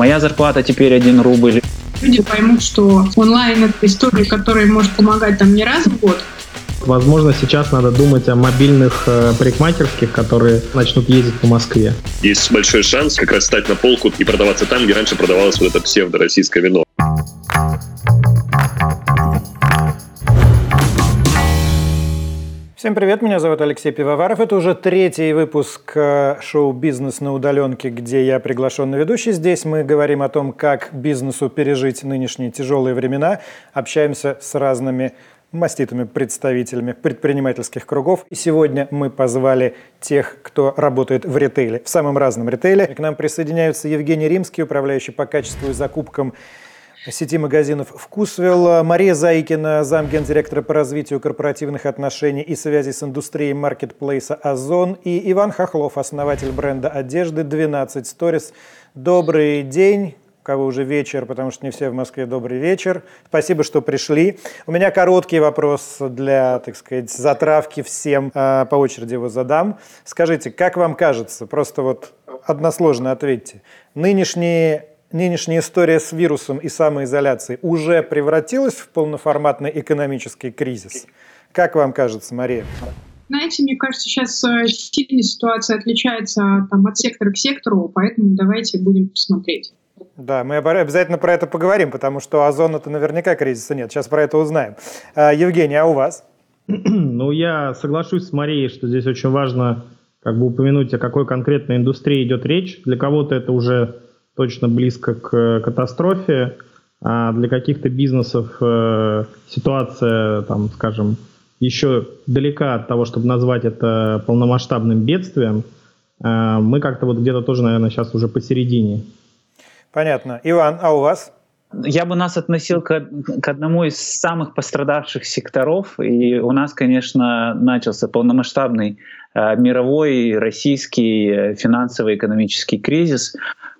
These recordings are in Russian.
Моя зарплата теперь 1 рубль. Люди поймут, что онлайн это история, которая может помогать там не раз в год, Возможно, сейчас надо думать о мобильных э, парикмахерских, которые начнут ездить по Москве. Есть большой шанс как раз стать на полку и продаваться там, где раньше продавалось вот это псевдо-российское вино. Всем привет, меня зовут Алексей Пивоваров. Это уже третий выпуск э, шоу «Бизнес на удаленке», где я приглашенный ведущий. Здесь мы говорим о том, как бизнесу пережить нынешние тяжелые времена. Общаемся с разными маститыми представителями предпринимательских кругов. И сегодня мы позвали тех, кто работает в ритейле, в самом разном ритейле. К нам присоединяются Евгений Римский, управляющий по качеству и закупкам сети магазинов «Вкусвилл», Мария Заикина, замгендиректора по развитию корпоративных отношений и связи с индустрией маркетплейса «Озон» и Иван Хохлов, основатель бренда одежды «12 Stories». Добрый день, кого уже вечер, потому что не все в Москве. Добрый вечер. Спасибо, что пришли. У меня короткий вопрос для, так сказать, затравки всем. А, по очереди его задам. Скажите, как вам кажется, просто вот односложно ответьте, нынешние нынешняя история с вирусом и самоизоляцией уже превратилась в полноформатный экономический кризис? Как вам кажется, Мария? Знаете, мне кажется, сейчас э, сильно ситуация отличается там, от сектора к сектору, поэтому давайте будем посмотреть. Да, мы обязательно про это поговорим, потому что озона-то наверняка кризиса нет. Сейчас про это узнаем. А, Евгений, а у вас? Ну, я соглашусь с Марией, что здесь очень важно как бы упомянуть, о какой конкретной индустрии идет речь. Для кого-то это уже точно близко к катастрофе, а для каких-то бизнесов э, ситуация, там, скажем, еще далека от того, чтобы назвать это полномасштабным бедствием. Э, мы как-то вот где-то тоже, наверное, сейчас уже посередине. Понятно. Иван, а у вас? Я бы нас относил к, к одному из самых пострадавших секторов, и у нас, конечно, начался полномасштабный э, мировой российский э, финансовый экономический кризис.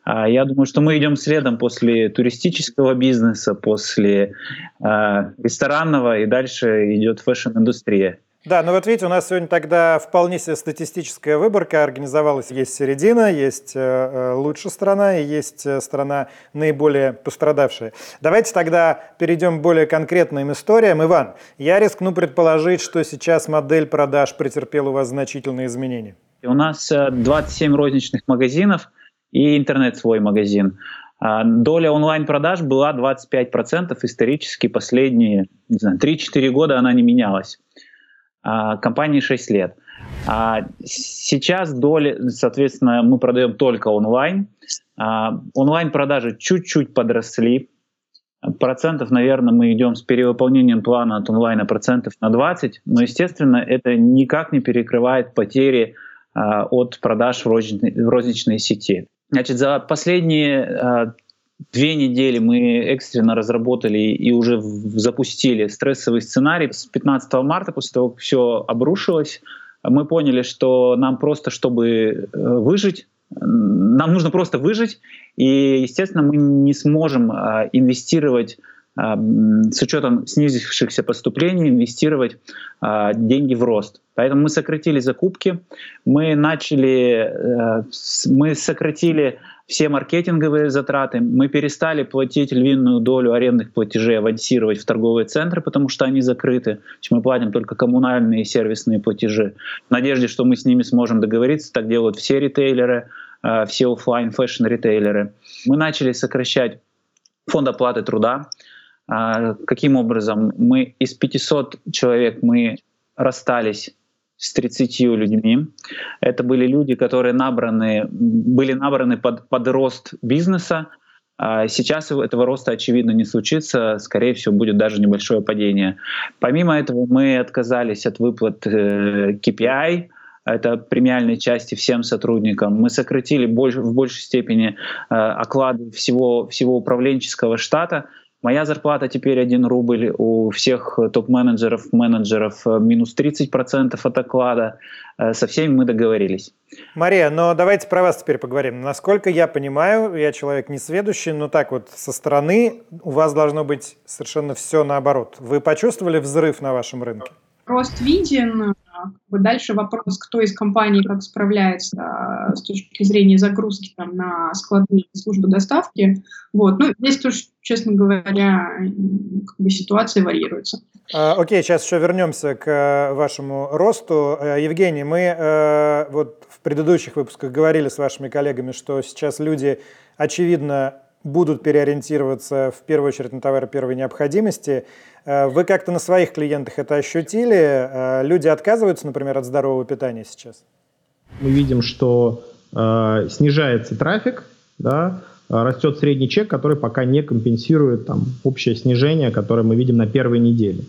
Э, я думаю, что мы идем следом после туристического бизнеса, после э, ресторанного, и дальше идет fashion-индустрия. Да, ну вот видите, у нас сегодня тогда вполне себе статистическая выборка организовалась. Есть середина, есть э, э лучшая страна и есть э, страна наиболее пострадавшая. Давайте тогда перейдем к более конкретным историям. Иван, я рискну предположить, что сейчас модель продаж претерпела у вас значительные изменения. У нас 27 э, розничных магазинов и интернет свой магазин. А, доля онлайн-продаж была 25%, исторически последние не знаю, 3-4 года она не менялась. А, компании 6 лет. А сейчас доли, соответственно, мы продаем только онлайн. А, онлайн-продажи чуть-чуть подросли. Процентов, наверное, мы идем с перевыполнением плана от онлайна процентов на 20, но, естественно, это никак не перекрывает потери от продаж в розничной, в розничной сети. Значит, за последние Две недели мы экстренно разработали и уже запустили стрессовый сценарий. С 15 марта, после того, как все обрушилось, мы поняли, что нам просто, чтобы э, выжить, нам нужно просто выжить, и, естественно, мы не сможем а, инвестировать а, с учетом снизившихся поступлений, инвестировать а, деньги в рост. Поэтому мы сократили закупки, мы начали, э, мы сократили все маркетинговые затраты. Мы перестали платить львиную долю арендных платежей, авансировать в торговые центры, потому что они закрыты. Мы платим только коммунальные и сервисные платежи. В надежде, что мы с ними сможем договориться. Так делают все ритейлеры, э, все офлайн fashion ритейлеры. Мы начали сокращать фонд оплаты труда. А, каким образом? Мы из 500 человек мы расстались с 30 людьми. Это были люди, которые набраны, были набраны под, под рост бизнеса. А сейчас этого роста, очевидно, не случится. Скорее всего, будет даже небольшое падение. Помимо этого, мы отказались от выплат э, KPI, это премиальной части всем сотрудникам. Мы сократили больше, в большей степени э, оклады всего, всего управленческого штата. Моя зарплата теперь 1 рубль, у всех топ-менеджеров, менеджеров э, минус 30% от оклада. Э, со всеми мы договорились. Мария, но давайте про вас теперь поговорим. Насколько я понимаю, я человек не сведущий, но так вот со стороны у вас должно быть совершенно все наоборот. Вы почувствовали взрыв на вашем рынке? Рост виден, Дальше вопрос, кто из компаний как справляется а, с точки зрения загрузки там, на склады службы доставки. Вот. Ну, здесь тоже, честно говоря, как бы ситуация варьируется. А, окей, сейчас еще вернемся к э, вашему росту. Э, Евгений, мы э, вот в предыдущих выпусках говорили с вашими коллегами, что сейчас люди, очевидно, будут переориентироваться в первую очередь на товары первой необходимости. Э, вы как-то на своих клиентах это ощутили? Э, люди отказываются, например, от здорового питания сейчас? Мы видим, что э, снижается трафик, да, растет средний чек, который пока не компенсирует там, общее снижение, которое мы видим на первой неделе.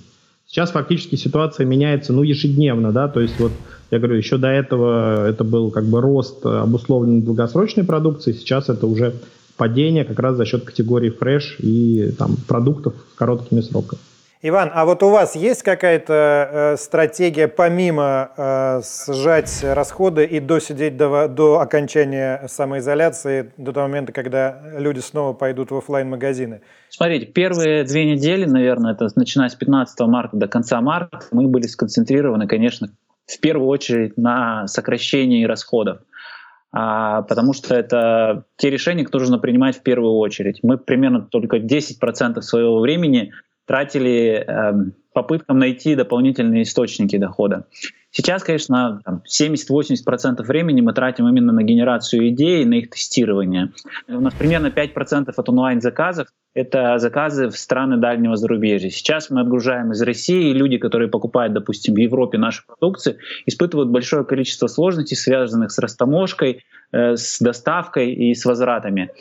Сейчас фактически ситуация меняется ну, ежедневно, да, то есть вот я говорю, еще до этого это был как бы рост обусловленный долгосрочной продукции, сейчас это уже падение как раз за счет категории фреш и там, продуктов с короткими сроками. Иван, а вот у вас есть какая-то э, стратегия помимо э, сжать расходы и досидеть до, до окончания самоизоляции, до того момента, когда люди снова пойдут в офлайн магазины Смотрите, первые две недели, наверное, это начиная с 15 марта до конца марта, мы были сконцентрированы, конечно, в первую очередь на сокращении расходов а, потому что это те решения, которые нужно принимать в первую очередь. Мы примерно только 10% своего времени тратили э, попыткам найти дополнительные источники дохода. Сейчас, конечно, 70-80% времени мы тратим именно на генерацию идей, на их тестирование. У нас примерно 5% от онлайн-заказов — это заказы в страны дальнего зарубежья. Сейчас мы отгружаем из России, и люди, которые покупают, допустим, в Европе наши продукции, испытывают большое количество сложностей, связанных с растаможкой, э, с доставкой и с возвратами.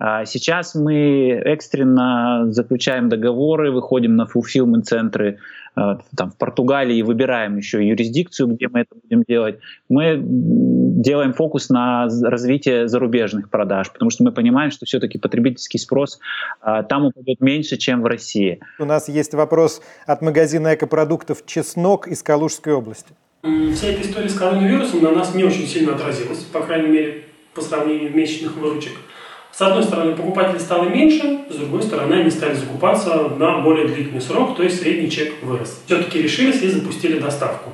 А сейчас мы экстренно заключаем договоры, выходим на э, там, в Португалии, выбираем еще юрисдикцию, где мы это будем делать. Мы делаем фокус на развитие зарубежных продаж, потому что мы понимаем, что все-таки потребительский спрос а, там упадет меньше, чем в России. У нас есть вопрос от магазина экопродуктов «Чеснок» из Калужской области. Вся эта история с коронавирусом на нас не очень сильно отразилась, по крайней мере, по сравнению месячных выручек. С одной стороны, покупателей стало меньше, с другой стороны, они стали закупаться на более длительный срок, то есть средний чек вырос. Все-таки решились и запустили доставку.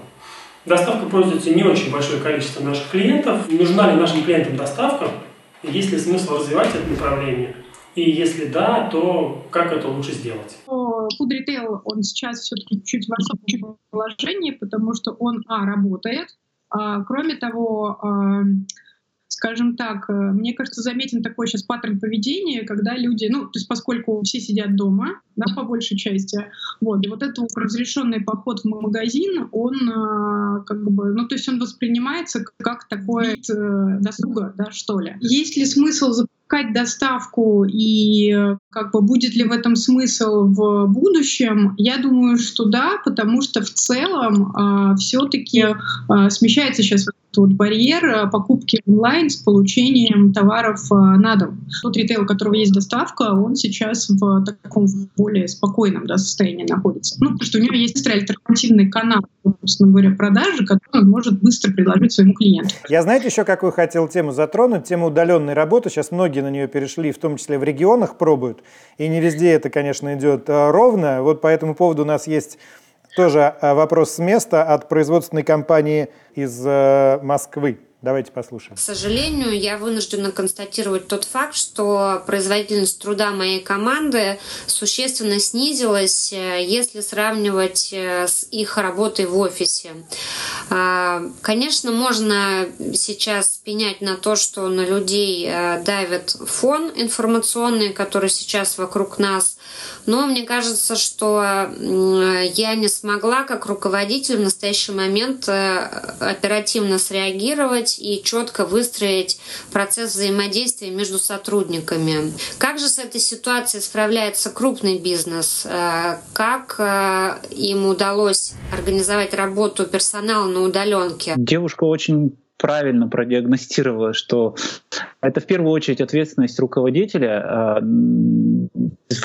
Доставка пользуется не очень большое количество наших клиентов. Нужна ли нашим клиентам доставка? Есть ли смысл развивать это направление? И если да, то как это лучше сделать? Food Retail, он сейчас все-таки чуть в особом положении, потому что он, а, работает, а, кроме того, а, скажем так, э, мне кажется, заметен такой сейчас паттерн поведения, когда люди, ну, то есть поскольку все сидят дома, да, по большей части, вот, и вот этот разрешенный поход в магазин, он э, как бы, ну, то есть он воспринимается как такой вид э, досуга, да, что ли. Есть ли смысл запускать доставку и как бы будет ли в этом смысл в будущем? Я думаю, что да, потому что в целом э, все-таки э, смещается сейчас вот барьер э, покупки онлайн с получением товаров э, на дом. Тот ритейл, у которого есть доставка, он сейчас в таком более спокойном да, состоянии находится. Ну, потому что у него есть быстрый альтернативный канал, собственно говоря, продажи, который он может быстро предложить своему клиенту. Я знаете еще какую хотел тему затронуть? Тему удаленной работы. Сейчас многие на нее перешли, в том числе в регионах пробуют. И не везде это, конечно, идет э, ровно. Вот по этому поводу у нас есть тоже вопрос с места от производственной компании из э, Москвы. Давайте послушаем. К сожалению, я вынуждена констатировать тот факт, что производительность труда моей команды существенно снизилась, э, если сравнивать э, с их работой в офисе. А, конечно, можно сейчас пенять на то, что на людей давит фон информационный, который сейчас вокруг нас, но мне кажется, что я не смогла как руководитель в настоящий момент оперативно среагировать и четко выстроить процесс взаимодействия между сотрудниками. Как же с этой ситуацией справляется крупный бизнес? Э, как э, им удалось организовать работу персонала на удаленке? Девушка очень правильно продиагностировала, что это в первую очередь ответственность руководителя а,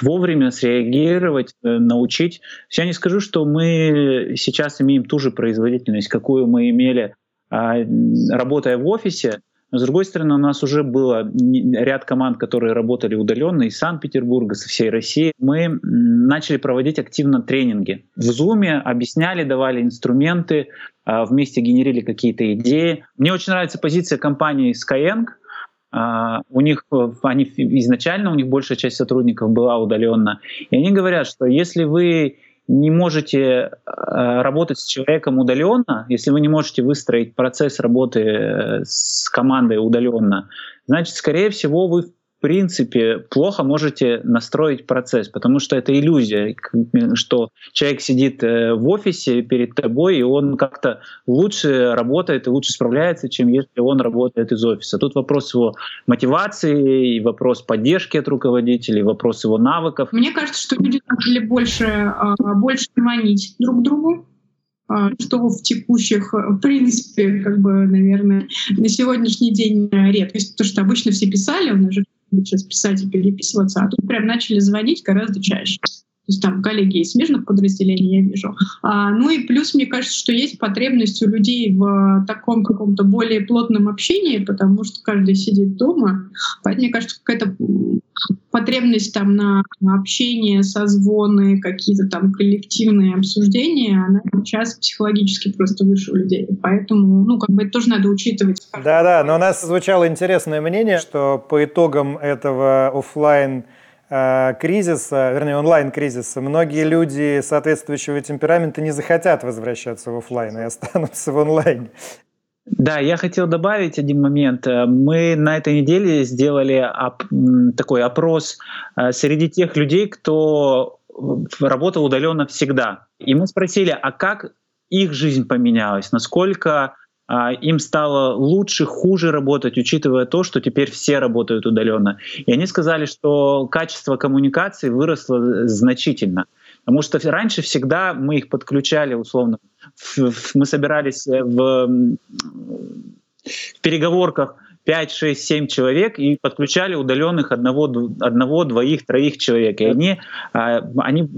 вовремя среагировать, э, научить. Я не скажу, что мы сейчас имеем ту же производительность, какую мы имели, а, работая в офисе. Но, с другой стороны, у нас уже было ряд команд, которые работали удаленно из Санкт-Петербурга, со всей России. Мы начали проводить активно тренинги. В Zoom объясняли, давали инструменты, вместе генерили какие-то идеи. Мне очень нравится позиция компании Skyeng. У них, они изначально, у них большая часть сотрудников была удаленно. И они говорят, что если вы не можете работать с человеком удаленно, если вы не можете выстроить процесс работы э, с командой удаленно, значит, скорее всего, вы принципе плохо можете настроить процесс, потому что это иллюзия, что человек сидит э, в офисе перед тобой, и он как-то лучше работает и лучше справляется, чем если он работает из офиса. Тут вопрос его мотивации, и вопрос поддержки от руководителей, вопрос его навыков. Мне кажется, что люди начали больше, а, больше манить друг другу, а, что в текущих, в принципе, как бы, наверное, на сегодняшний день редкость, потому что обычно все писали, у нас же сейчас писать и переписываться, а тут прям начали звонить гораздо чаще. То есть там коллеги из смежных подразделений я вижу. А, ну и плюс, мне кажется, что есть потребность у людей в таком каком-то более плотном общении, потому что каждый сидит дома. Поэтому, мне кажется, какая-то потребность там на общение, созвоны, какие-то там коллективные обсуждения, она сейчас психологически просто выше у людей. Поэтому, ну, как бы это тоже надо учитывать. Да-да, но у нас звучало интересное мнение, что по итогам этого офлайн Э, кризиса, вернее, онлайн-кризиса, многие люди соответствующего темперамента не захотят возвращаться в офлайн и останутся в онлайне. Да, я хотел добавить один момент. Мы на этой неделе сделали оп- такой опрос э, среди тех людей, кто работал удаленно всегда. И мы спросили, а как их жизнь поменялась, насколько им стало лучше, хуже работать, учитывая то, что теперь все работают удаленно. И они сказали, что качество коммуникации выросло значительно. Потому что раньше всегда мы их подключали, условно, мы собирались э, в, в переговорках 5, 6, 7 человек и подключали удаленных одного, одного двоих, троих человек. И они, а, они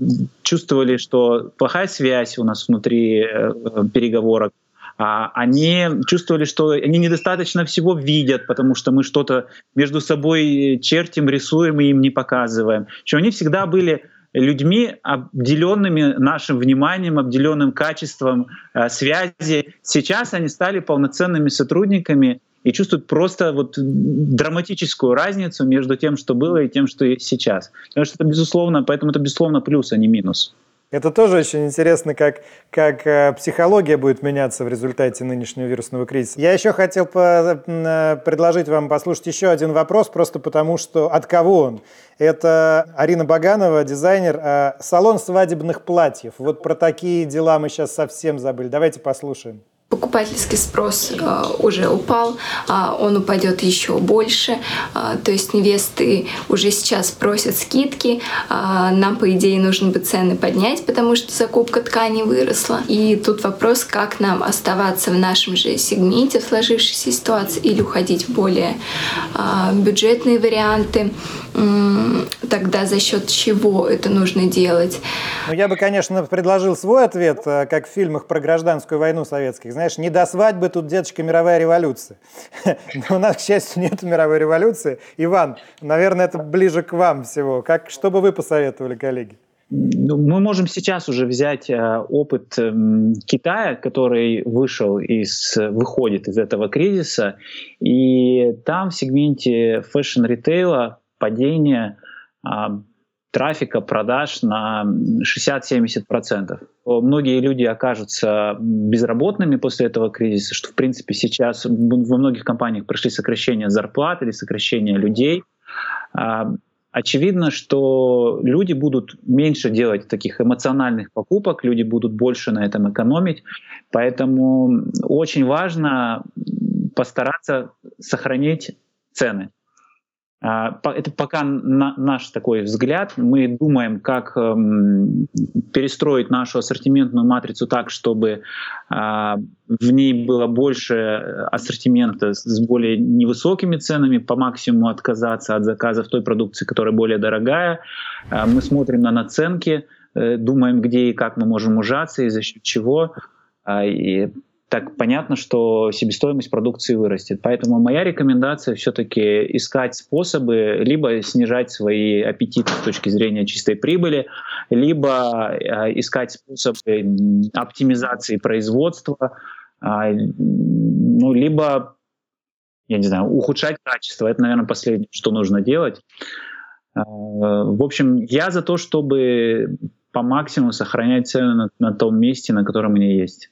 чувствовали, что плохая связь у нас внутри э, переговорок, а, они чувствовали, что они недостаточно всего видят, потому что мы что-то между собой чертим, рисуем и им не показываем. Что они всегда были людьми, обделенными нашим вниманием, обделенным качеством э, связи. Сейчас они стали полноценными сотрудниками и чувствуют просто вот драматическую разницу между тем, что было, и тем, что есть сейчас. Потому что это безусловно, поэтому это безусловно плюс, а не минус. Это тоже очень интересно, как, как э, психология будет меняться в результате нынешнего вирусного кризиса. Я еще хотел по, э, предложить вам послушать еще один вопрос, просто потому что от кого он? Это Арина Баганова, дизайнер, э, салон свадебных платьев. Вот про такие дела мы сейчас совсем забыли. Давайте послушаем покупательский спрос э, уже упал, а он упадет еще больше. А, то есть невесты уже сейчас просят скидки. А, нам, по идее, нужно бы цены поднять, потому что закупка ткани выросла. И тут вопрос, как нам оставаться в нашем же сегменте в сложившейся ситуации или уходить в более бюджетные варианты. Тогда за счет чего это нужно делать? Ну, я бы, конечно, предложил свой ответ, э, как в фильмах про гражданскую войну советских знаешь, не до свадьбы тут, деточка, мировая революция. Но у нас, к счастью, нет мировой революции. Иван, наверное, это ближе к вам всего. Как, что бы вы посоветовали, коллеги? Ну, мы можем сейчас уже взять э, опыт э, Китая, который вышел из, выходит из этого кризиса, и там в сегменте фэшн-ритейла падение э, трафика, продаж на 60-70%. Многие люди окажутся безработными после этого кризиса, что в принципе сейчас во многих компаниях прошли сокращение зарплат или сокращение людей. А, очевидно, что люди будут меньше делать таких эмоциональных покупок, люди будут больше на этом экономить. Поэтому очень важно постараться сохранить цены. А, это пока наш такой взгляд. Мы думаем, как эм, перестроить нашу ассортиментную матрицу так, чтобы а, в ней было больше ассортимента с более невысокими ценами, по максимуму отказаться от заказов той продукции, которая более дорогая. А, мы смотрим на наценки, э, думаем, где и как мы можем ужаться и за счет чего. И так понятно, что себестоимость продукции вырастет. Поэтому моя рекомендация все-таки искать способы либо снижать свои аппетиты с точки зрения чистой прибыли, либо э, искать способы оптимизации производства, э, ну, либо, я не знаю, ухудшать качество. Это, наверное, последнее, что нужно делать. Э, в общем, я за то, чтобы по максимуму сохранять цены на, на том месте, на котором они есть.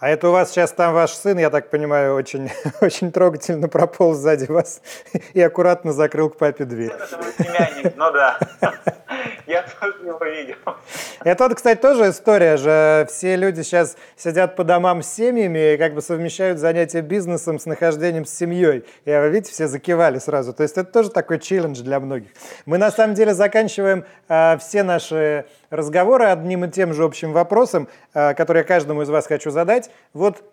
А это у вас сейчас там ваш сын, я так понимаю, очень, очень трогательно прополз сзади вас и аккуратно закрыл к папе дверь. Это мой племянник, ну да. Я тоже его видел. Это вот, кстати, тоже история же. Все люди сейчас сидят по домам с семьями и как бы совмещают занятия бизнесом с нахождением с семьей. И вы видите, все закивали сразу. То есть это тоже такой челлендж для многих. Мы на самом деле заканчиваем э, все наши разговоры одним и тем же общим вопросом, э, который я каждому из вас хочу задать. Вот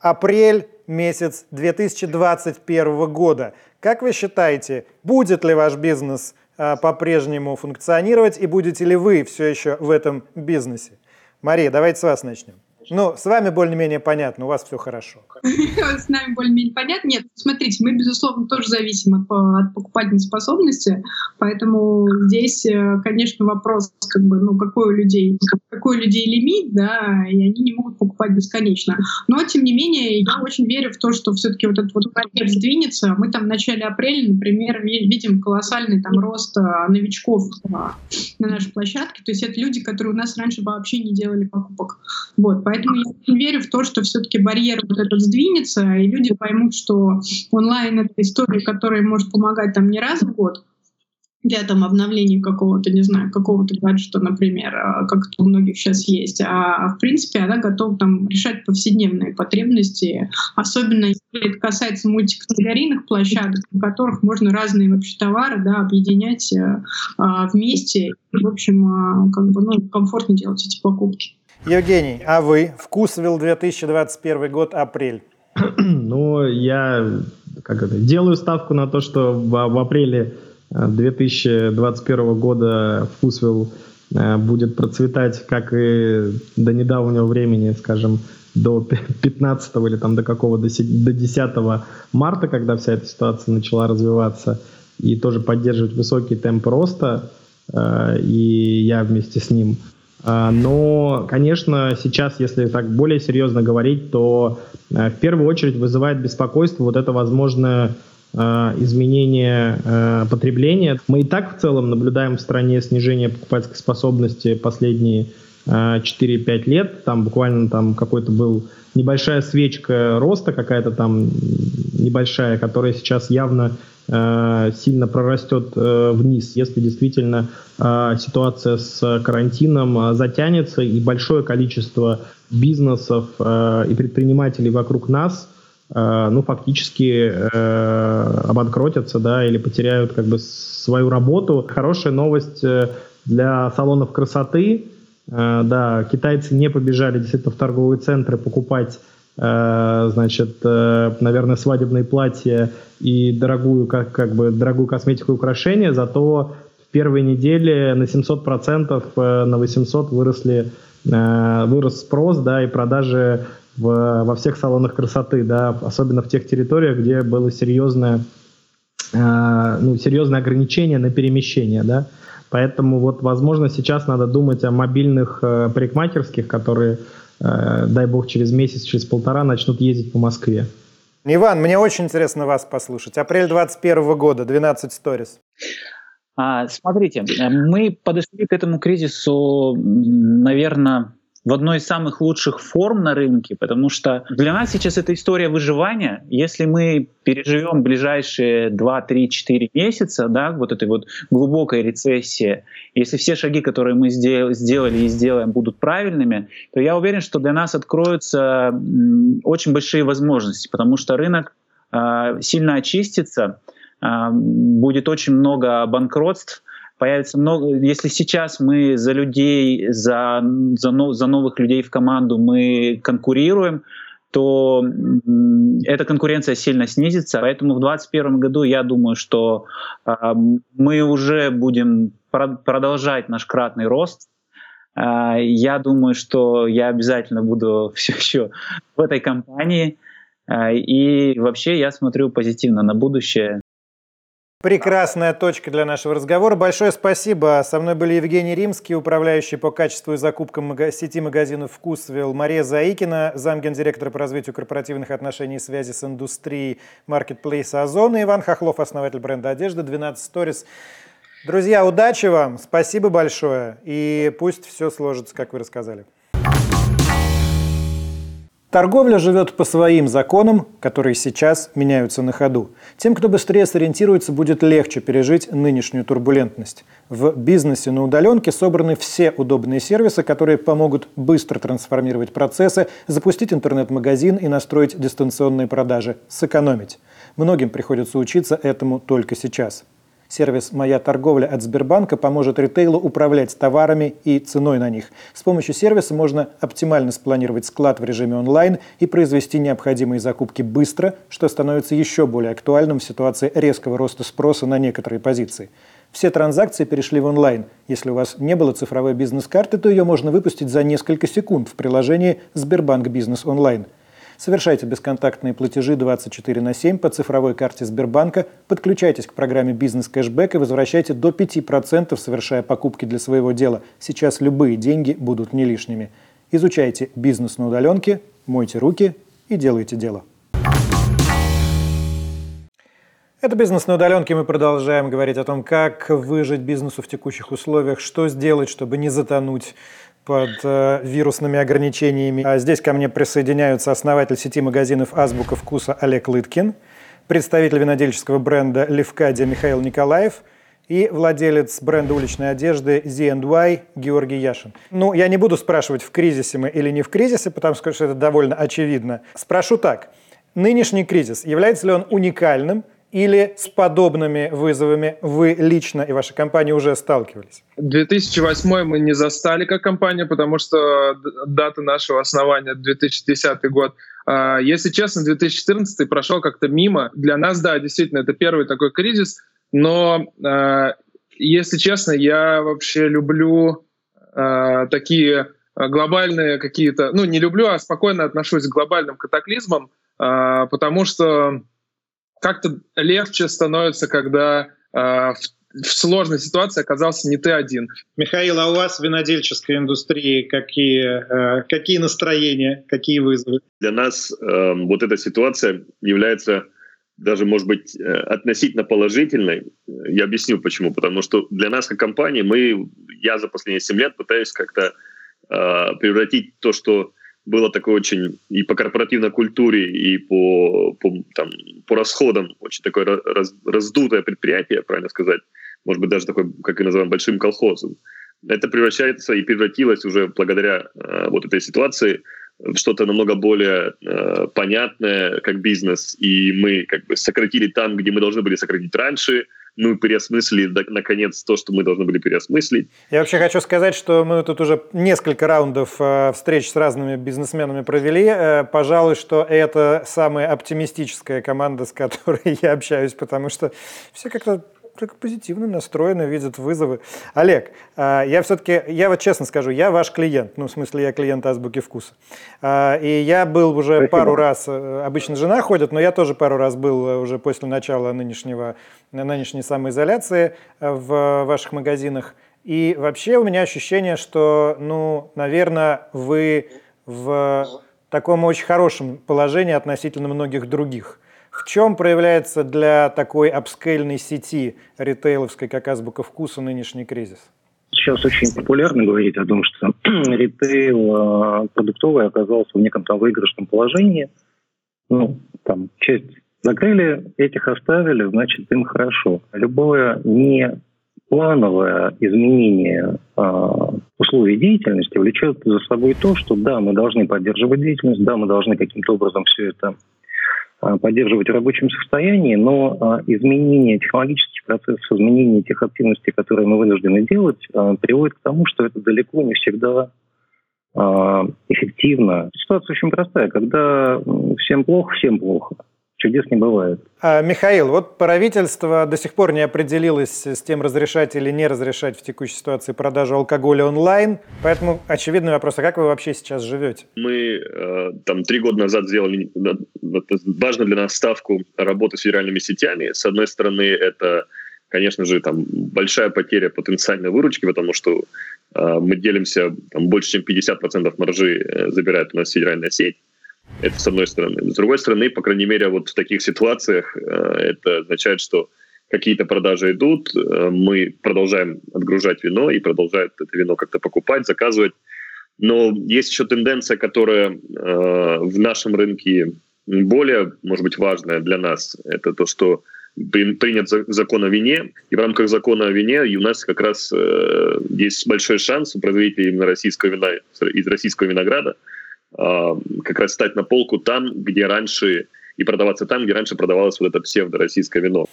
апрель месяц 2021 года. Как вы считаете, будет ли ваш бизнес по-прежнему функционировать и будете ли вы все еще в этом бизнесе? Мария, давайте с вас начнем. Ну, с вами более-менее понятно, у вас все хорошо. С нами более-менее понятно. Нет, смотрите, мы, безусловно, тоже зависим от, от покупательной способности, поэтому здесь, э, конечно, вопрос, как бы, ну, какой у людей, какой у людей лимит, да, и они не могут покупать бесконечно. Но, тем не менее, я очень верю в то, что все-таки вот этот вот барьер сдвинется. Мы там в начале апреля, например, видим колоссальный там рост э, новичков э, на нашей площадке, то есть это люди, которые у нас раньше вообще не делали покупок. Вот, Поэтому я очень верю в то, что все-таки барьер вот этот сдвинется, и люди поймут, что онлайн — это история, которая может помогать там не раз в год, для там обновления какого-то, не знаю, какого-то гаджета, например, а, как у многих сейчас есть, а в принципе она готова там решать повседневные потребности, особенно если это касается мультикатегорийных площадок, на которых можно разные вообще товары да, объединять э, а, вместе и, в общем, а, как бы, ну, комфортно делать эти покупки. Евгений, а вы? Вкусвилл 2021 год, апрель. Ну, я как это, делаю ставку на то, что в, в апреле 2021 э, года Вкусвилл э, будет процветать, как и до недавнего времени, скажем, до 15 или там до какого, до 10 марта, когда вся эта ситуация начала развиваться, и тоже поддерживать высокий темп роста, э, и я вместе с ним – но, конечно, сейчас, если так более серьезно говорить, то э, в первую очередь вызывает беспокойство вот это возможное э, изменение э, потребления. Мы и так в целом наблюдаем в стране снижение покупательской способности последние 4-5 лет. Там буквально там какой-то был небольшая свечка роста какая-то там небольшая, которая сейчас явно сильно прорастет э, вниз, если действительно э, ситуация с карантином затянется и большое количество бизнесов и предпринимателей вокруг нас ну, фактически обанкротятся, да, или потеряют как бы свою работу. Хорошая новость для салонов красоты. Да, китайцы не побежали действительно в торговые центры покупать Э, значит, э, наверное, свадебные платья и дорогую, как, как бы, дорогую косметику и украшения, зато в первой неделе на 700%, э, на 800 выросли, вырос спрос, да, и продажи в, во всех салонах красоты, да, особенно в тех территориях, где было серьезное, ну, серьезное ограничение на перемещение, да. Поэтому вот, возможно, сейчас надо думать о мобильных парикмахерских, которые Э, дай бог, через месяц, через полтора начнут ездить по Москве. Иван, мне очень интересно вас послушать. Апрель 2021 года, 12 сторис. А, смотрите, мы подошли к этому кризису, наверное, в одной из самых лучших форм на рынке, потому что для нас сейчас это история выживания. Если мы переживем ближайшие 2, 3, 4 месяца, да, вот этой вот глубокой рецессии, если все шаги, которые мы сделали и сделаем, будут правильными, то я уверен, что для нас откроются очень большие возможности, потому что рынок э, сильно очистится, э, будет очень много банкротств, появится много. Если сейчас мы за людей, за, за, за новых людей в команду мы конкурируем, то эта конкуренция сильно снизится. Поэтому в 2021 году я думаю, что э, мы уже будем продолжать наш кратный рост. Я думаю, что я обязательно буду все еще в этой компании. И вообще я смотрю позитивно на будущее. Прекрасная точка для нашего разговора. Большое спасибо. Со мной были Евгений Римский, управляющий по качеству и закупкам сети магазинов «Вкусвилл», Мария Заикина, замгендиректора по развитию корпоративных отношений и связи с индустрией маркетплейса «Озон» и Иван Хохлов, основатель бренда одежды «12 Stories». Друзья, удачи вам, спасибо большое, и пусть все сложится, как вы рассказали. Торговля живет по своим законам, которые сейчас меняются на ходу. Тем, кто быстрее сориентируется, будет легче пережить нынешнюю турбулентность. В бизнесе на удаленке собраны все удобные сервисы, которые помогут быстро трансформировать процессы, запустить интернет-магазин и настроить дистанционные продажи, сэкономить. Многим приходится учиться этому только сейчас. Сервис «Моя торговля» от Сбербанка поможет ритейлу управлять товарами и ценой на них. С помощью сервиса можно оптимально спланировать склад в режиме онлайн и произвести необходимые закупки быстро, что становится еще более актуальным в ситуации резкого роста спроса на некоторые позиции. Все транзакции перешли в онлайн. Если у вас не было цифровой бизнес-карты, то ее можно выпустить за несколько секунд в приложении «Сбербанк Бизнес Онлайн». Совершайте бесконтактные платежи 24 на 7 по цифровой карте Сбербанка, подключайтесь к программе «Бизнес Кэшбэк» и возвращайте до 5%, совершая покупки для своего дела. Сейчас любые деньги будут не лишними. Изучайте бизнес на удаленке, мойте руки и делайте дело. Это «Бизнес на удаленке». Мы продолжаем говорить о том, как выжить бизнесу в текущих условиях, что сделать, чтобы не затонуть под э, вирусными ограничениями. А здесь ко мне присоединяются основатель сети магазинов «Азбука вкуса» Олег Лыткин, представитель винодельческого бренда «Левкадия» Михаил Николаев и владелец бренда уличной одежды Z&Y Георгий Яшин. Ну, я не буду спрашивать, в кризисе мы или не в кризисе, потому что это довольно очевидно. Спрошу так. Нынешний кризис, является ли он уникальным или с подобными вызовами вы лично и ваша компания уже сталкивались? 2008 мы не застали как компания, потому что дата нашего основания 2010 год. А, если честно, 2014 прошел как-то мимо. Для нас, да, действительно, это первый такой кризис, но а, если честно, я вообще люблю а, такие глобальные какие-то, ну не люблю, а спокойно отношусь к глобальным катаклизмам, потому что как-то легче становится, когда э, в, в сложной ситуации оказался не ты один. Михаил, а у вас в винодельческой индустрии какие, э, какие настроения, какие вызовы? Для нас э, вот эта ситуация является даже, может быть, э, относительно положительной. Я объясню почему. Потому что для нас, как компании, мы, я за последние 7 лет пытаюсь как-то э, превратить то, что было такое очень и по корпоративной культуре, и по, по, там, по расходам очень такое раз, раздутое предприятие, правильно сказать, может быть, даже такой, как и называем, большим колхозом. Это превращается и превратилось уже благодаря э, вот этой ситуации в что-то намного более э, понятное как бизнес, и мы как бы сократили там, где мы должны были сократить раньше – мы переосмыслили, наконец, то, что мы должны были переосмыслить. Я вообще хочу сказать, что мы тут уже несколько раундов э, встреч с разными бизнесменами провели. Э, пожалуй, что это самая оптимистическая команда, с которой я общаюсь, потому что все как-то так позитивно настроены, видят вызовы. Олег, а, я все-таки, я вот честно скажу, я ваш клиент, ну, в смысле, я клиент Азбуки Вкуса. А, и я был уже Спасибо. пару раз, э, обычно жена ходит, но я тоже пару раз был э, уже после начала нынешнего, нынешней самоизоляции э, в ваших магазинах. И вообще у меня ощущение, что, ну, наверное, вы в таком очень хорошем положении относительно многих других. В чем проявляется для такой апскейльной сети ритейловской, как Азбука Вкуса, нынешний кризис? Сейчас очень популярно говорить о том, что ритейл э, продуктовый оказался в неком там выигрышном положении. Ну, там часть закрыли, этих оставили, значит, им хорошо. Любое не плановое изменение э, условий деятельности влечет за собой то, что да, мы должны поддерживать деятельность, да, мы должны каким-то образом все это а, поддерживать в рабочем состоянии, но а, изменение технологических процессов, изменение тех активностей, которые мы вынуждены делать, а, приводит к тому, что это далеко не всегда эффективно. Ситуация очень простая. Когда всем плохо, всем плохо. Чудес не бывает. А, Михаил, вот правительство до сих пор не определилось с тем, разрешать или не разрешать в текущей ситуации продажу алкоголя онлайн. Поэтому очевидный вопрос, а как вы вообще сейчас живете? Мы э, там три года назад сделали важно для нас ставку работы с федеральными сетями. С одной стороны, это конечно же, там большая потеря потенциальной выручки, потому что э, мы делимся, там больше чем 50% маржи э, забирает у нас федеральная сеть. Это с одной стороны. С другой стороны, по крайней мере, вот в таких ситуациях э, это означает, что какие-то продажи идут, э, мы продолжаем отгружать вино и продолжают это вино как-то покупать, заказывать. Но есть еще тенденция, которая э, в нашем рынке более, может быть, важная для нас. Это то, что принят закон о вине, и в рамках закона о вине у нас как раз есть большой шанс у производителей именно российского вина из российского винограда как раз стать на полку там, где раньше и продаваться там, где раньше продавалось вот это псевдо-российское вино.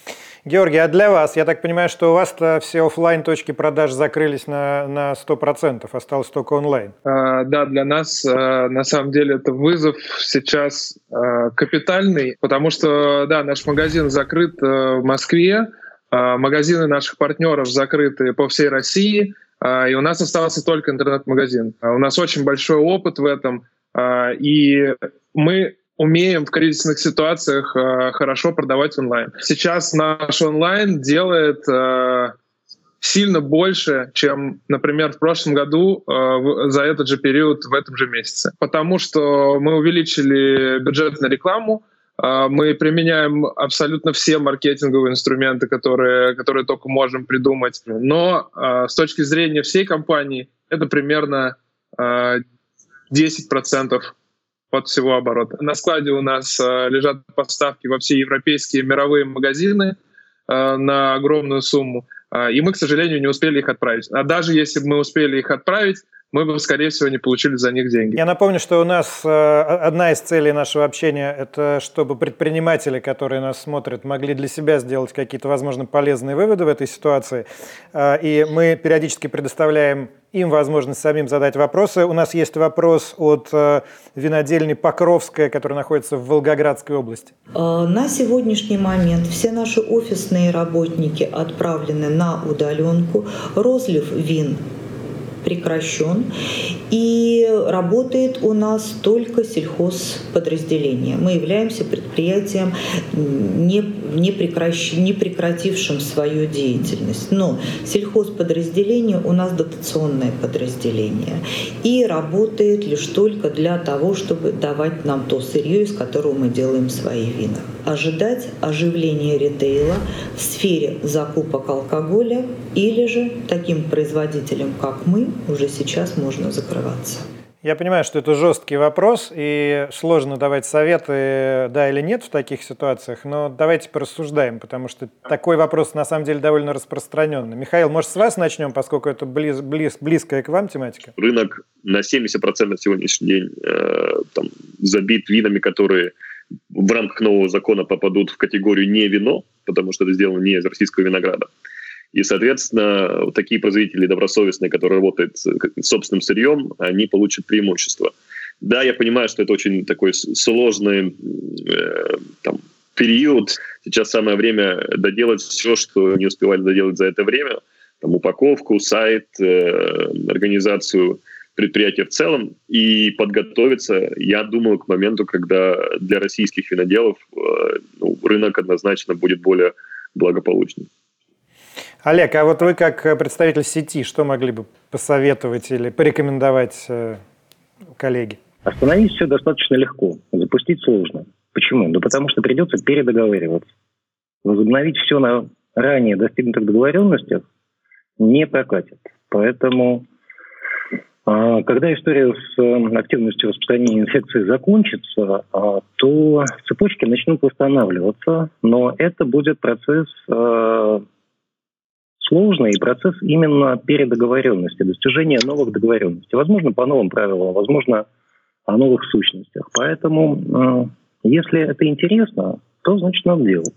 Георгий, а для вас, я так понимаю, что у вас-то все офлайн точки продаж закрылись на, на 100%, осталось только онлайн. А, да, для нас а, на самом деле это вызов сейчас а, капитальный, потому что, да, наш магазин закрыт а, в Москве, а, магазины наших партнеров закрыты по всей России, а, и у нас остался только интернет-магазин. А, у нас очень большой опыт в этом, и мы умеем в кризисных ситуациях э, хорошо продавать онлайн. Сейчас наш онлайн делает э, сильно больше, чем, например, в прошлом году э, за этот же период в этом же месяце. Потому что мы увеличили бюджет на рекламу, э, мы применяем абсолютно все маркетинговые инструменты, которые, которые только можем придумать. Но э, с точки зрения всей компании это примерно 10% от всего оборота. На складе у нас э, лежат поставки во все европейские мировые магазины э, на огромную сумму, э, и мы, к сожалению, не успели их отправить. А даже если бы мы успели их отправить, мы бы, скорее всего, не получили за них деньги. Я напомню, что у нас э, одна из целей нашего общения – это чтобы предприниматели, которые нас смотрят, могли для себя сделать какие-то, возможно, полезные выводы в этой ситуации. Э, и мы периодически предоставляем им возможность самим задать вопросы. У нас есть вопрос от э, винодельни Покровская, которая находится в Волгоградской области. На сегодняшний момент все наши офисные работники отправлены на удаленку. Розлив вин прекращен. И работает у нас только сельхозподразделение. Мы являемся предприятием, не, не, прекращ, не прекратившим свою деятельность. Но сельхозподразделение у нас дотационное подразделение. И работает лишь только для того, чтобы давать нам то сырье, из которого мы делаем свои вина. Ожидать оживления ритейла в сфере закупок алкоголя или же таким производителям, как мы, уже сейчас можно закрываться. Я понимаю, что это жесткий вопрос, и сложно давать советы, да или нет в таких ситуациях, но давайте порассуждаем, потому что такой вопрос на самом деле довольно распространенный. Михаил, может, с вас начнем, поскольку это близ, близ, близкая к вам тематика? Рынок на 70% на сегодняшний день э, там, забит винами, которые в рамках нового закона попадут в категорию не вино, потому что это сделано не из российского винограда. И, соответственно, такие производители добросовестные, которые работают с собственным сырьем, они получат преимущество. Да, я понимаю, что это очень такой сложный э, там, период. Сейчас самое время доделать все, что не успевали доделать за это время. Там, упаковку, сайт, э, организацию предприятия в целом и подготовиться, я думаю, к моменту, когда для российских виноделов э, ну, рынок однозначно будет более благополучным. Олег, а вот вы как представитель сети, что могли бы посоветовать или порекомендовать э, коллеге? Остановить все достаточно легко, запустить сложно. Почему? Да потому что придется передоговариваться. Возобновить все на ранее достигнутых договоренностях не прокатит. Поэтому, когда история с э, активностью распространения инфекции закончится, а, то цепочки начнут восстанавливаться, но это будет процесс э, сложный процесс именно передоговоренности, достижения новых договоренностей. Возможно, по новым правилам, возможно, о новых сущностях. Поэтому, э, если это интересно, то значит надо делать.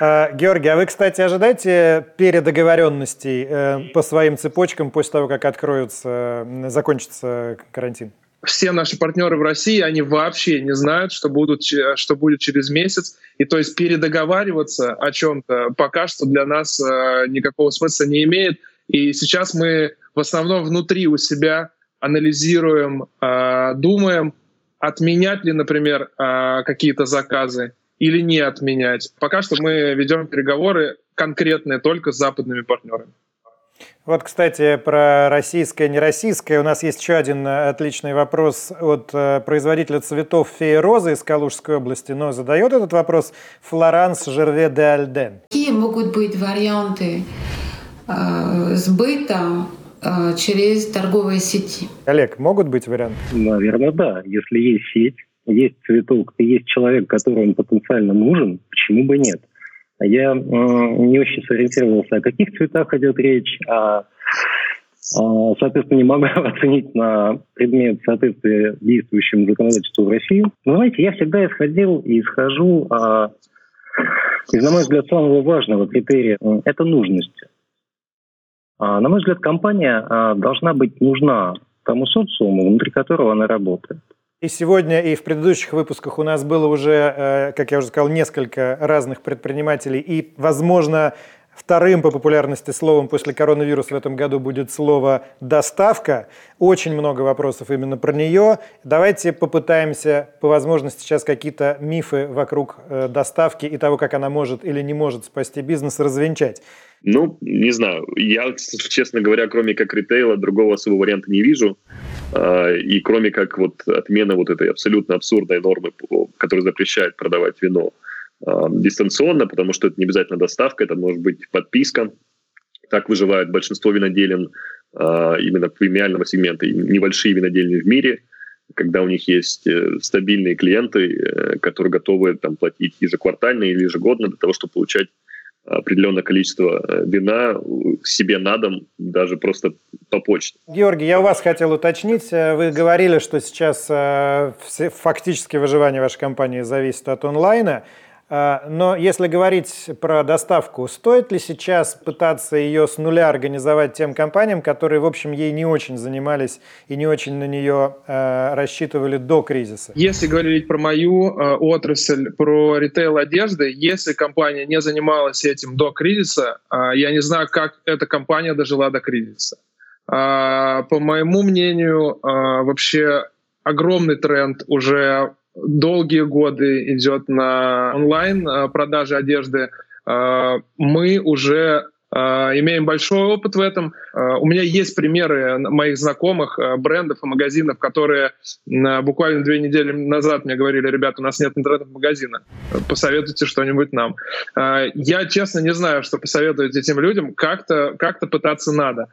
А, Георгий, а вы, кстати, ожидаете передоговоренностей э, по своим цепочкам после того, как откроются, закончится карантин? все наши партнеры в России, они вообще не знают, что, будут, что будет через месяц. И то есть передоговариваться о чем-то пока что для нас э, никакого смысла не имеет. И сейчас мы в основном внутри у себя анализируем, э, думаем, отменять ли, например, э, какие-то заказы или не отменять. Пока что мы ведем переговоры конкретные только с западными партнерами. Вот, кстати, про российское, нероссийское. У нас есть еще один э, отличный вопрос от э, производителя цветов Феи Розы из Калужской области, но задает этот вопрос Флоранс Жерве де Альден. Какие могут быть варианты э, сбыта э, через торговые сети? Олег, могут быть варианты? Наверное, да. Если есть сеть, есть цветок, и есть человек, которому потенциально нужен, почему бы нет? Я э, не очень сориентировался, о каких цветах идет речь, а, а соответственно, не могу оценить на предмет соответствия действующему законодательству в России. Но, знаете, я всегда исходил и исхожу а, из, на мой взгляд, самого важного критерия – это нужность. А, на мой взгляд, компания должна быть нужна тому социуму, внутри которого она работает. И сегодня, и в предыдущих выпусках у нас было уже, э, как я уже сказал, несколько разных предпринимателей. И, возможно, вторым по популярности словом после коронавируса в этом году будет слово «доставка». Очень много вопросов именно про нее. Давайте попытаемся, по возможности, сейчас какие-то мифы вокруг э, доставки и того, как она может или не может спасти бизнес, развенчать. Ну, не знаю. Я, честно говоря, кроме как ритейла, другого особого варианта не вижу. А, и кроме как вот отмена вот этой абсолютно абсурдной нормы, которая запрещает продавать вино а, дистанционно, потому что это не обязательно доставка, это может быть подписка. Так выживает большинство виноделин а, именно премиального сегмента, небольшие винодельни в мире, когда у них есть э, стабильные клиенты, э, которые готовы там, платить ежеквартально или ежегодно для того, чтобы получать определенное количество э, вина себе на дом, даже просто по почте. Георгий, я у вас хотел уточнить. Э, вы говорили, что сейчас э, фактически выживание вашей компании зависит от онлайна. А, но если говорить про доставку, стоит ли сейчас пытаться ее с нуля организовать тем компаниям, которые, в общем, ей не очень занимались и не очень на нее э, рассчитывали до кризиса? Если говорить про мою э, отрасль, про ритейл одежды, если компания не занималась этим до кризиса, э, я не знаю, как эта компания дожила до кризиса. По моему мнению, вообще огромный тренд уже долгие годы идет на онлайн э, продажи одежды. Э, мы уже э, имеем большой опыт в этом. У меня есть примеры моих знакомых брендов и магазинов, которые буквально две недели назад мне говорили, ребята, у нас нет интернет-магазина, посоветуйте что-нибудь нам. Я честно не знаю, что посоветовать этим людям, как-то как пытаться надо.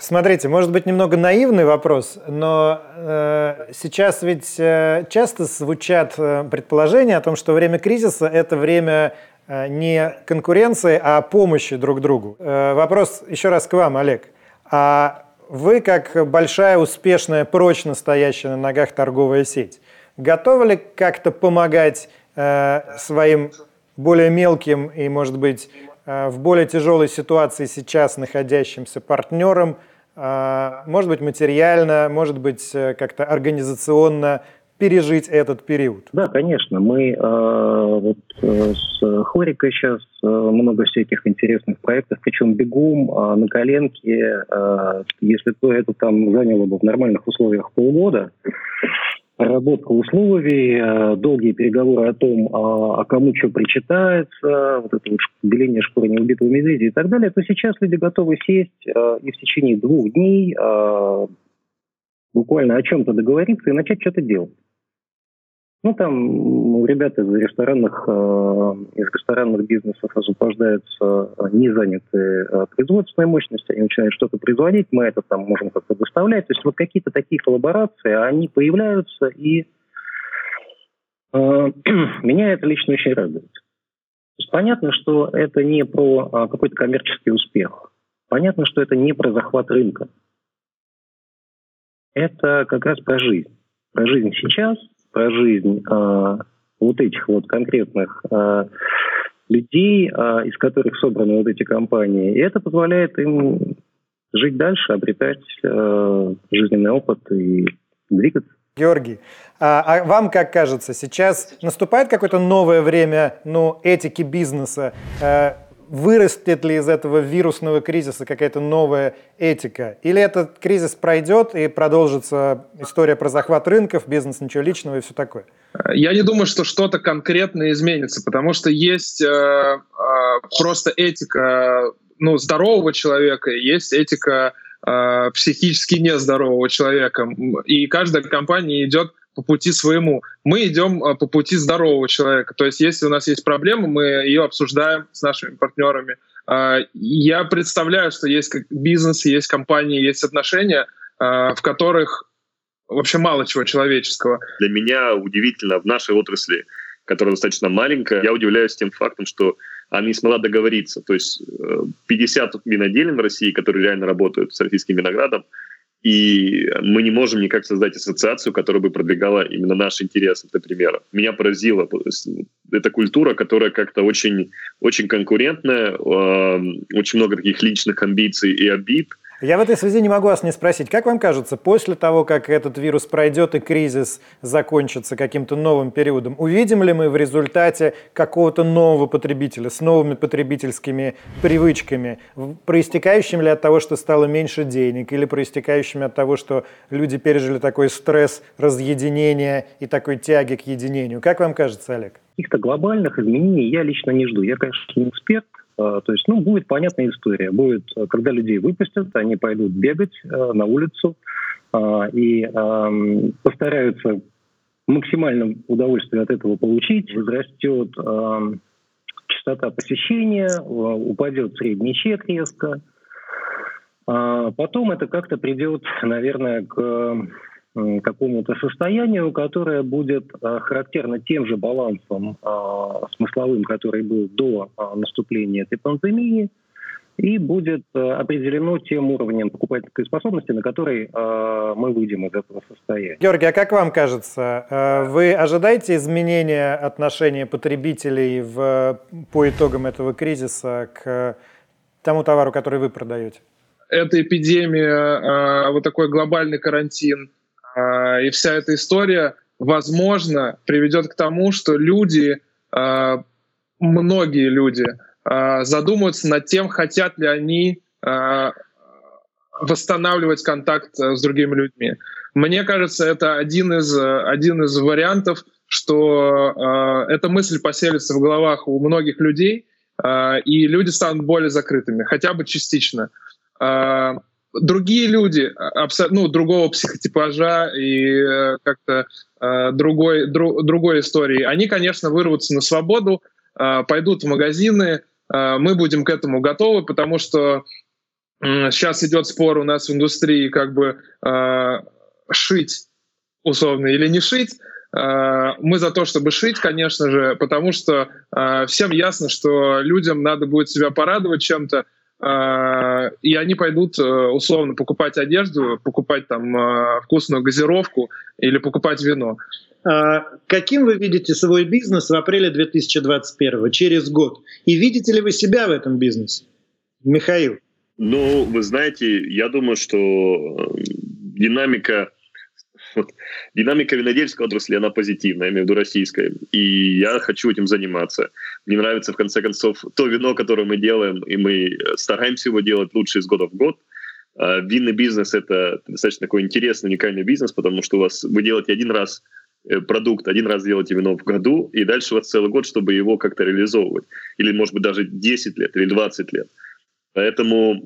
Смотрите, может быть немного наивный вопрос, но э, сейчас ведь э, часто звучат э, предположения о том, что время кризиса это время э, не конкуренции, а помощи друг другу. Э, вопрос еще раз к вам, Олег. А вы, как большая, успешная, прочно стоящая на ногах торговая сеть, готовы ли как-то помогать э, своим более мелким и, может быть, в более тяжелой ситуации сейчас находящимся партнерам, э, может быть, материально, может быть, э, как-то организационно пережить этот период? Да, конечно. Мы э, вот, э, с Хорикой сейчас э, много всяких интересных проектов, причем бегом, э, на коленке. Э, если то это там заняло бы в нормальных условиях полгода, проработка условий, э, долгие переговоры о том, а, а кому что причитается, вот это вот деление шкуры неубитого медведя и так далее, то сейчас люди готовы сесть э, и в течение двух дней э, буквально о чем-то договориться и начать что-то делать. Ну, там ребята из ресторанных, э, из ресторанных бизнесов освобождаются не занятые э, производственной мощности, они начинают что-то производить, мы это там можем как-то доставлять. То есть вот какие-то такие коллаборации, они появляются, и э, меня это лично очень радует. То есть понятно, что это не про э, какой-то коммерческий успех. Понятно, что это не про захват рынка. Это как раз про жизнь. Про жизнь сейчас – про жизнь э, вот этих вот конкретных э, людей, э, из которых собраны вот эти компании. И это позволяет им жить дальше, обретать э, жизненный опыт и двигаться. Георгий, а, вам как кажется, сейчас наступает какое-то новое время ну, этики бизнеса? Вырастет ли из этого вирусного кризиса какая-то новая этика? Или этот кризис пройдет и продолжится история про захват рынков, бизнес, ничего личного и все такое? Я не думаю, что что-то конкретно изменится, потому что есть э, э, просто этика ну, здорового человека, есть этика э, психически нездорового человека. И каждая компания идет по пути своему. Мы идем а, по пути здорового человека. То есть если у нас есть проблема, мы ее обсуждаем с нашими партнерами. А, я представляю, что есть бизнес, есть компании, есть отношения, а, в которых вообще мало чего человеческого. Для меня удивительно в нашей отрасли, которая достаточно маленькая, я удивляюсь тем фактом, что она не смогла договориться. То есть 50 э, виноделин в России, которые реально работают с российским виноградом, и мы не можем никак создать ассоциацию, которая бы продвигала именно наши интересы, например. Меня поразило. Это культура, которая как-то очень, очень конкурентная, очень много таких личных амбиций и обид – я в этой связи не могу вас не спросить, как вам кажется, после того, как этот вирус пройдет и кризис закончится каким-то новым периодом, увидим ли мы в результате какого-то нового потребителя с новыми потребительскими привычками, проистекающими ли от того, что стало меньше денег, или проистекающими от того, что люди пережили такой стресс разъединения и такой тяги к единению? Как вам кажется, Олег? Каких-то глобальных изменений я лично не жду. Я, конечно, не эксперт, то есть, ну, будет понятная история. Будет, э, когда людей выпустят, они пойдут бегать э, на улицу и постараются максимальное удовольствие от этого получить. Возрастет частота посещения, э, упадет средний чек резко. Потом это как-то придет, наверное, к какому-то состоянию, которое будет а, характерно тем же балансом а, смысловым, который был до а, наступления этой пандемии, и будет определено тем уровнем покупательской способности, на который мы выйдем из этого состояния. Георгий, а как вам кажется, вы ожидаете изменения отношения потребителей в, по итогам этого кризиса к тому товару, который вы продаете? Эта эпидемия, вот такой глобальный карантин, и вся эта история, возможно, приведет к тому, что люди, а, многие люди, а, задумаются над тем, хотят ли они восстанавливать контакт э, с другими людьми. Мне кажется, это один из, один из вариантов, что э, эта мысль поселится в головах у многих людей, э, и люди станут более закрытыми, хотя бы частично. Э, другие люди, а, ну, другого психотипажа и э, как-то э, другой, дру, другой истории, они, конечно, вырвутся на свободу, э, пойдут в магазины, мы будем к этому готовы, потому что сейчас идет спор у нас в индустрии, как бы шить условно или не шить. Мы за то, чтобы шить, конечно же, потому что всем ясно, что людям надо будет себя порадовать чем-то, и они пойдут э, условно покупать одежду, покупать там э, вкусную газировку или покупать вино. Каким вы видите свой бизнес в апреле 2021 через год? И видите ли вы себя в этом бизнесе? Михаил. Ну, вы знаете, я думаю, что э, динамика вот, динамика винодельской отрасли, она позитивная, я имею в виду российская. И я хочу этим заниматься. Мне нравится, в конце концов, то вино, которое мы делаем, и мы стараемся его делать лучше из года в год. А винный бизнес — это достаточно такой интересный, уникальный бизнес, потому что у вас вы делаете один раз э, продукт, один раз делаете вино в году, и дальше у вас целый год, чтобы его как-то реализовывать. Или, может быть, даже 10 лет или 20 лет. Поэтому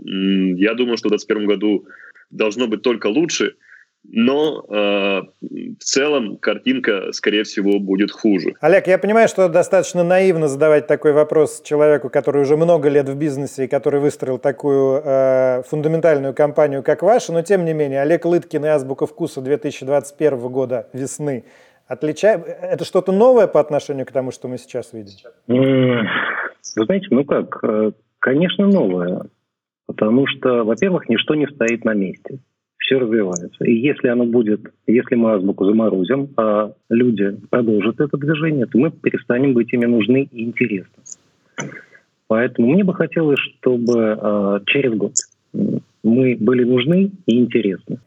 я думаю, что в 2021 году должно быть только лучше — но э, в целом картинка, скорее всего, будет хуже. Олег, я понимаю, что достаточно наивно задавать такой вопрос человеку, который уже много лет в бизнесе и который выстроил такую э, фундаментальную компанию, как ваша, но тем не менее, Олег Лыткин и Азбука вкуса 2021 года весны отличает? Это что-то новое по отношению к тому, что мы сейчас видим? Вы знаете, ну как, э, конечно, новое. Потому что, во-первых, ничто не стоит на месте все развивается. И если оно будет, если мы азбуку заморозим, а люди продолжат это движение, то мы перестанем быть ими нужны и интересны. Поэтому мне бы хотелось, чтобы э, через год мы были нужны и интересны.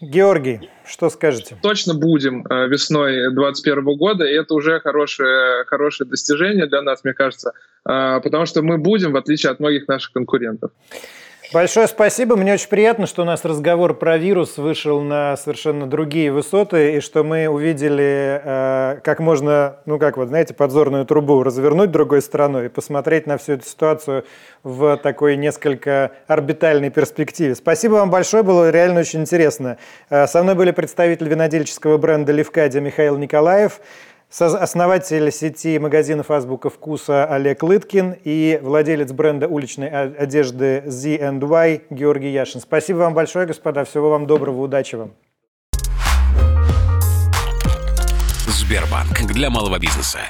Георгий, что скажете? Точно будем э, весной 2021 года, и это уже хорошее, хорошее достижение для нас, мне кажется, э, потому что мы будем, в отличие от многих наших конкурентов. Большое спасибо. Мне очень приятно, что у нас разговор про вирус вышел на совершенно другие высоты, и что мы увидели, э, как можно, ну как вот, знаете, подзорную трубу развернуть другой стороной и посмотреть на всю эту ситуацию в такой несколько орбитальной перспективе. Спасибо вам большое, было реально очень интересно. Э, со мной были представители винодельческого бренда «Левкадия» Михаил Николаев, Основатель сети магазинов «Азбука вкуса» Олег Лыткин и владелец бренда уличной одежды Z&Y Георгий Яшин. Спасибо вам большое, господа. Всего вам доброго, удачи вам. Сбербанк для малого бизнеса.